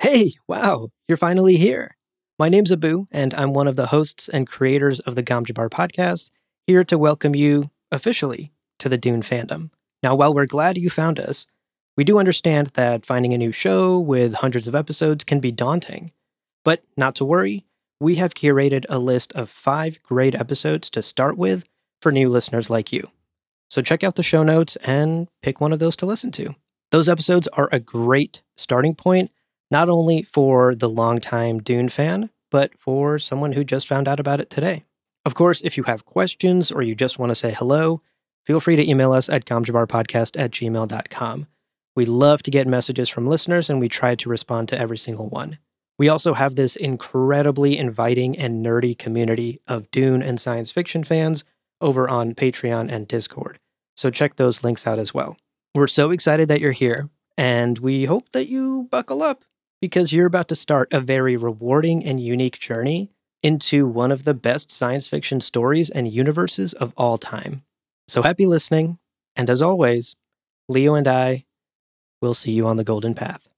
Hey, wow, you're finally here. My name's Abu, and I'm one of the hosts and creators of the Gom Jabbar podcast, here to welcome you officially to the Dune fandom. Now, while we're glad you found us, we do understand that finding a new show with hundreds of episodes can be daunting. But not to worry, we have curated a list of five great episodes to start with for new listeners like you. So check out the show notes and pick one of those to listen to. Those episodes are a great starting point, not only for the longtime Dune fan, but for someone who just found out about it today. Of course, if you have questions or you just want to say hello, feel free to email us at gomjabbarpodcast at gmail.com. We love to get messages from listeners and we try to respond to every single one. We also have this incredibly inviting and nerdy community of Dune and science fiction fans over on Patreon and Discord. So check those links out as well. We're so excited that you're here, and we hope that you buckle up because you're about to start a very rewarding and unique journey into one of the best science fiction stories and universes of all time. So happy listening, and as always, Leo and I will see you on the golden path.